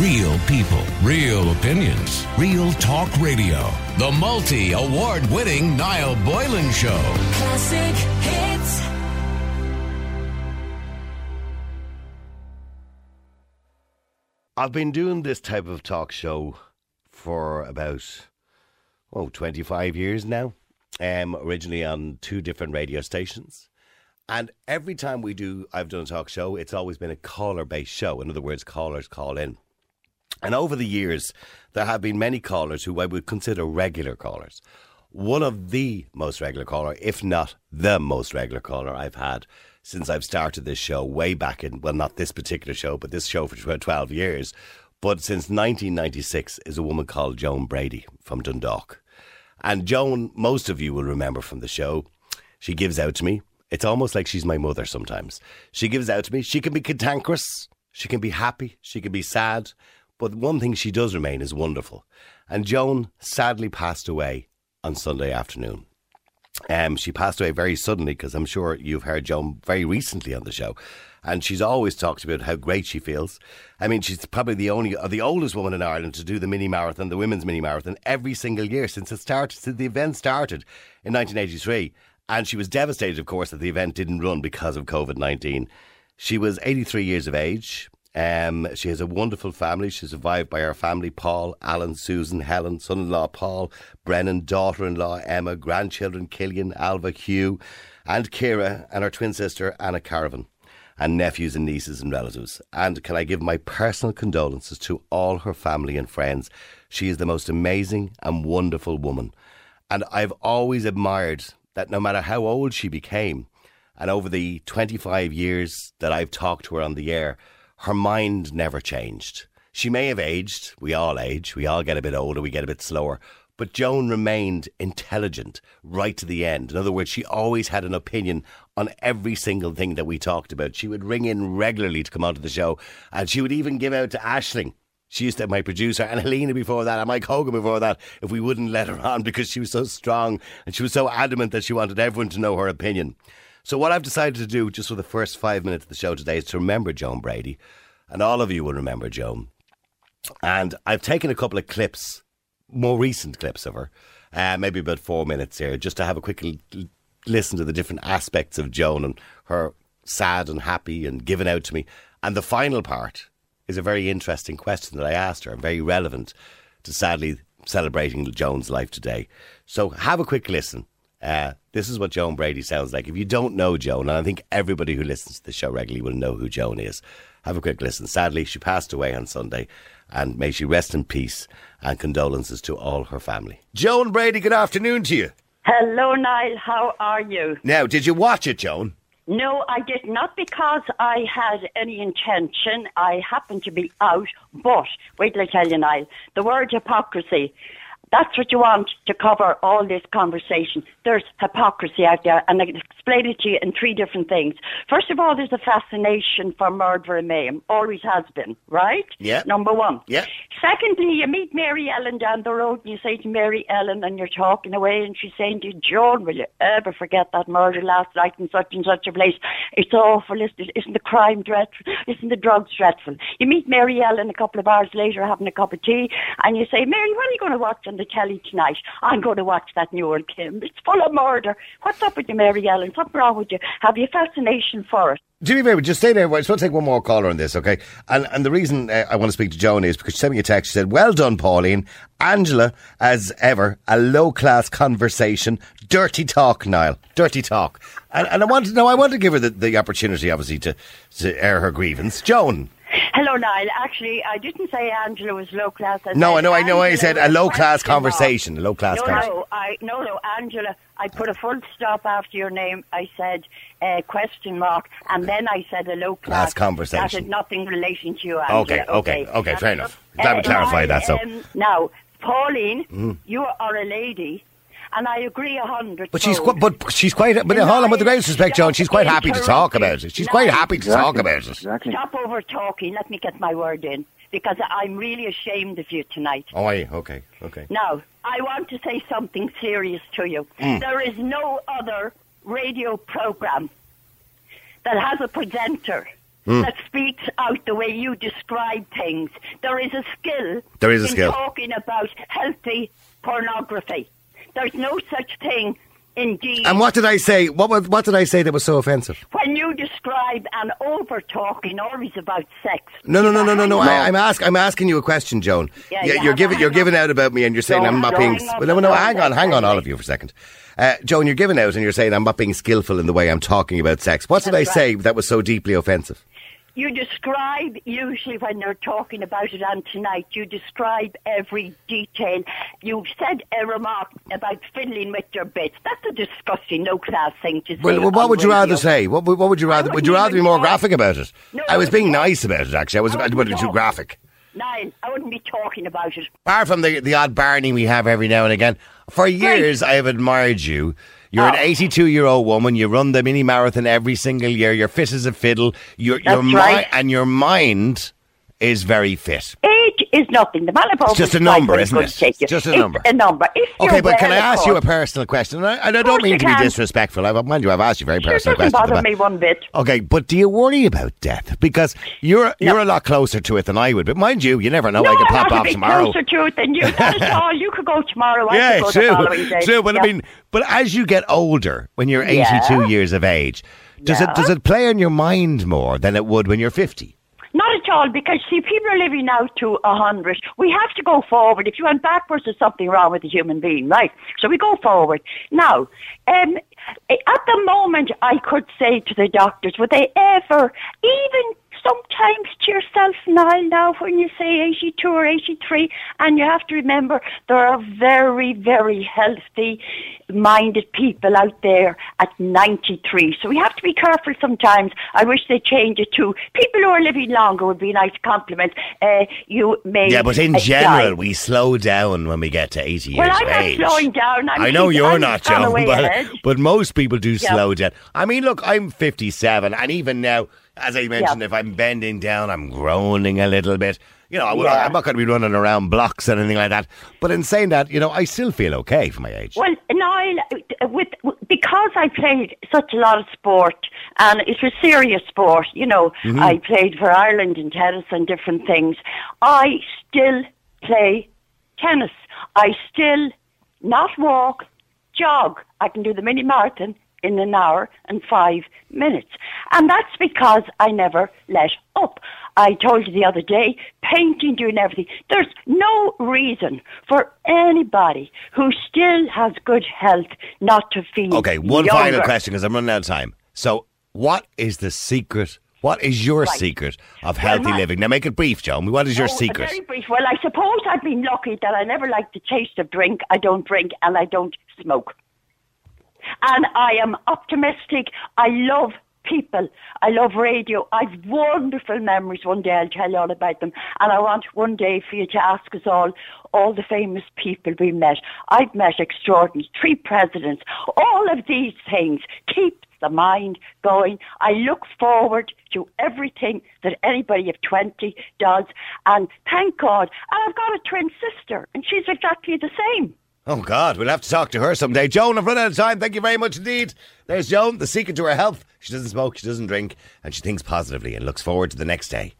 Real people, real opinions, real talk radio. The multi award winning Niall Boylan Show. Classic hits. I've been doing this type of talk show for about, oh, 25 years now. Um, originally on two different radio stations. And every time we do, I've done a talk show, it's always been a caller based show. In other words, callers call in. And over the years, there have been many callers who I would consider regular callers. One of the most regular caller, if not the most regular caller I've had since I've started this show way back in, well, not this particular show, but this show for 12 years. But since 1996 is a woman called Joan Brady from Dundalk. And Joan, most of you will remember from the show, she gives out to me. It's almost like she's my mother sometimes. She gives out to me. She can be cantankerous. She can be happy. She can be sad. But one thing she does remain is wonderful. And Joan sadly passed away on Sunday afternoon. Um, she passed away very suddenly because I'm sure you've heard Joan very recently on the show. And she's always talked about how great she feels. I mean, she's probably the only, uh, the oldest woman in Ireland to do the mini marathon, the women's mini marathon, every single year since it started, since the event started in 1983. And she was devastated, of course, that the event didn't run because of COVID 19. She was 83 years of age. Um, she has a wonderful family. She's survived by her family Paul, Alan, Susan, Helen, son in law Paul, Brennan, daughter in law Emma, grandchildren Killian, Alva, Hugh, and Kira, and her twin sister Anna Caravan, and nephews and nieces and relatives. And can I give my personal condolences to all her family and friends? She is the most amazing and wonderful woman. And I've always admired that no matter how old she became, and over the 25 years that I've talked to her on the air, her mind never changed. She may have aged, we all age, we all get a bit older, we get a bit slower, but Joan remained intelligent right to the end. In other words, she always had an opinion on every single thing that we talked about. She would ring in regularly to come onto the show, and she would even give out to Ashling. She used to my producer and Helena before that and Mike Hogan before that if we wouldn't let her on because she was so strong and she was so adamant that she wanted everyone to know her opinion. So what I've decided to do just for the first five minutes of the show today is to remember Joan Brady. And all of you will remember Joan. And I've taken a couple of clips, more recent clips of her, uh, maybe about four minutes here, just to have a quick l- listen to the different aspects of Joan and her sad and happy and given out to me. And the final part is a very interesting question that I asked her and very relevant to sadly celebrating Joan's life today. So have a quick listen. Uh, this is what Joan Brady sounds like. If you don't know Joan, and I think everybody who listens to the show regularly will know who Joan is, have a quick listen. Sadly, she passed away on Sunday, and may she rest in peace. And condolences to all her family. Joan Brady, good afternoon to you. Hello, Niall. How are you? Now, did you watch it, Joan? No, I did not because I had any intention. I happened to be out, but wait till I tell you, Niall. The word hypocrisy. That's what you want to cover all this conversation. There's hypocrisy out there, and I can explain it to you in three different things. First of all, there's a fascination for murder and mayhem. Always has been, right? Yeah. Number one. Yeah. Secondly, you meet Mary Ellen down the road and you say to Mary Ellen and you're talking away and she's saying to you, Joan, will you ever forget that murder last night in such and such a place? It's awful, isn't it? Isn't the crime dreadful? Isn't the drugs dreadful? You meet Mary Ellen a couple of hours later having a cup of tea and you say, Mary, what are you going to watch on the telly tonight? I'm going to watch that Newell Kim. It's full of murder. What's up with you, Mary Ellen? What's wrong with you? Have you a fascination for it? Do me just stay there. I just want to take one more caller on this, okay? And and the reason uh, I want to speak to Joan is because she sent me a text. She said, "Well done, Pauline. Angela, as ever, a low class conversation, dirty talk, Niall, dirty talk." And, and I want to know, I want to give her the, the opportunity, obviously, to to air her grievance. Joan, Hello, Niall. Actually, I didn't say Angela was low class. I no, I know, I know. I said a low class conversation, a low class No, conversation. no, I no, no, Angela. I put a full stop after your name. I said uh, question mark, and then I said a low class Class conversation. That had nothing relating to you, Angela. Okay, okay, okay, Now, fair enough. Glad we clarified that, so. um, now, Pauline, Mm. you are a lady. And I agree a hundred. But she's fold. but she's quite. But hold on, with the greatest respect, Joan, she's quite happy to talk about it. She's quite happy to talk about it. Exactly. Stop over talking. Let me get my word in because I'm really ashamed of you tonight. Oh, aye, okay, okay. Now, I want to say something serious to you. Mm. There is no other radio program that has a presenter Hmm. that speaks out the way you describe things. There is a skill. There is a in skill. talking about healthy pornography. There's no such thing. Indeed, And what did I say? What was, what did I say that was so offensive? when you describe an over talking always about sex. No, no, no, no, no, no. I, I'm ask, I'm asking you a question, Joan. Yeah, You- yeah, you're giving you're giving out about me, and you're saying No, I'm not no, being. hang on, no, no, no, no, hang on, hang on, all of you for a second. Uh, Joan, you're giving out, and you're saying I'm not being skillful in the way I'm talking about sex. What did I That's say that was so deeply offensive? You describe, usually when you're talking about it on tonight, you describe every detail. You said a remark about fiddling with your bits. That's a disgusting, no class thing to say. Well, well, what would you rather say? What, would- what would you rather? Would you rather be more graphic about it? No, I was being nice about it. Actually, I was I wasn't too graphic. Niall, I wouldn't be talking about it. Apart from the the odd Barney we have every now and again, for years I have admired you. You're an Oh. 82 year old woman. You run the mini marathon every single year. You're fit as a fiddle. Your your That's mi- right. and your mind is very fit. Is nothing. The Malibov It's just a number, isn't it? to take you. It's just a It's number. a number. Okay, but can I ask you a personal question? And I, and I don't mean to be disrespectful. I, mind you, I've asked you very Sure, personal doesn't questions. bother me one bit. Okay, but do you worry about death? Because you're you're a lot closer to it than I would. But mind you, you never know. no, I could pop off tomorrow. closer to it than you. Not at all. You could go tomorrow. I yeah, could go true, the following day. true. But I mean, but as you get older, when you're 82 Yeah. years of age, does it does it play on your mind more than it would when you're 50? Not at all, because see, people are living now to a hundred. We have to go forward. If you went backwards, there's something wrong with the human being, right? So we go forward. Now, um, at the moment, I could say to the doctors, would they ever, even sometimes to yourself, Niall, now when you say 82 or 83, and you have to remember there are very, very healthy minded people out there at 93. So we have to be careful sometimes. I wish they change it to people who are living longer would be a nice compliment. Uh, you may Yeah, but in uh, general, die. we slow down when we get to 80 Well, years I'm of not age. slowing down. I'm I know you're I'm not, Joe, but, ahead. but most people do Yeah. slow down. I mean, look, I'm 57, and even now, as I mentioned, Yeah. if I'm bending down, I'm groaning a little bit. You know, I, Yeah. I'm not going to be running around blocks and anything like that. But in saying that, you know, I still feel okay for my age. Well, Niall, with because I played such a lot of sport, and it was serious sport. You know, Mm-hmm. I played for Ireland in tennis and different things. I still play tennis. I still not walk, jog. I can do the mini marathon in an hour and five minutes, and that's because I never let up. I told you the other day, painting, doing everything. There's no reason for anybody who still has good health not to feel Okay, one final question because I'm running out of time. So, what is the secret? What is your Right. secret of Well, healthy my- living? Now, make it brief, Joan. What is your Oh, secret? Very brief. Well, I suppose I've been lucky that I never like the taste of drink. I don't drink and I don't smoke. And I am optimistic. I love people. I love radio. I've wonderful memories. One day I'll tell you all about them. And I want one day for you to ask us all, all the famous people we met. I've met extraordinary, three presidents. All of these things keep the mind going. I look forward to everything that anybody of 20 does. And thank God. And I've got a twin sister and she's exactly the same. Oh, God, we'll have to talk to her someday. Joan, I've run out of time. Thank you very much indeed. There's Joan, the secret to her health. She doesn't smoke, she doesn't drink, and she thinks positively and looks forward to the next day.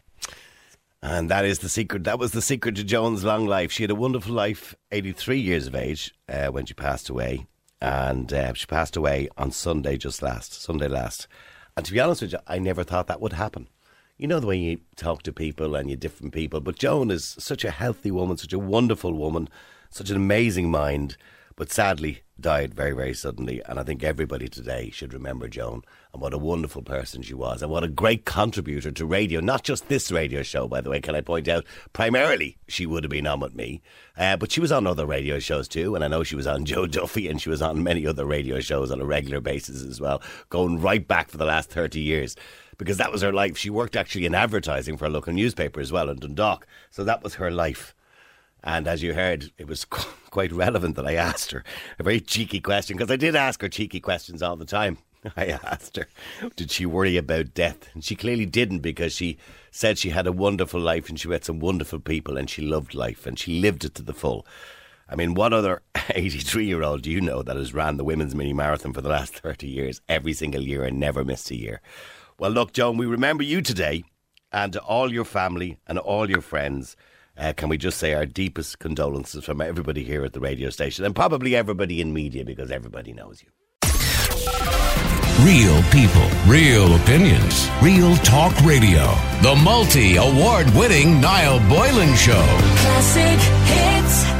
And that is the secret. That was the secret to Joan's long life. She had a wonderful life, 83 years of age, uh, when she passed away. And uh, she passed away on Sunday just last, Sunday last. And to be honest with you, I never thought that would happen. You know the way you talk to people and you're different people. But Joan is such a healthy woman, such a wonderful woman, such an amazing mind, but sadly died very, very suddenly. And I think everybody today should remember Joan and what a wonderful person she was and what a great contributor to radio. Not just this radio show, by the way, can I point out? Primarily, she would have been on with me, uh, but she was on other radio shows too. And I know she was on Joe Duffy and she was on many other radio shows on a regular basis as well, going right back for the last 30 years because that was her life. She worked actually in advertising for a local newspaper as well in Dundalk. So that was her life. And as you heard, it was quite relevant that I asked her a very cheeky question because I did ask her cheeky questions all the time. I asked her, did she worry about death? And she clearly didn't because she said she had a wonderful life and she met some wonderful people and she loved life and she lived it to the full. I mean, what other 83 year old do you know that has ran the women's mini marathon for the last 30 years, every single year, and never missed a year? Well, look, Joan, we remember you today and all your family and all your friends. Uh, can we just say our deepest condolences from everybody here at the radio station and probably everybody in media because everybody knows you. Real people, real opinions, real talk radio. The multi award winning Niall Boylan Show. Classic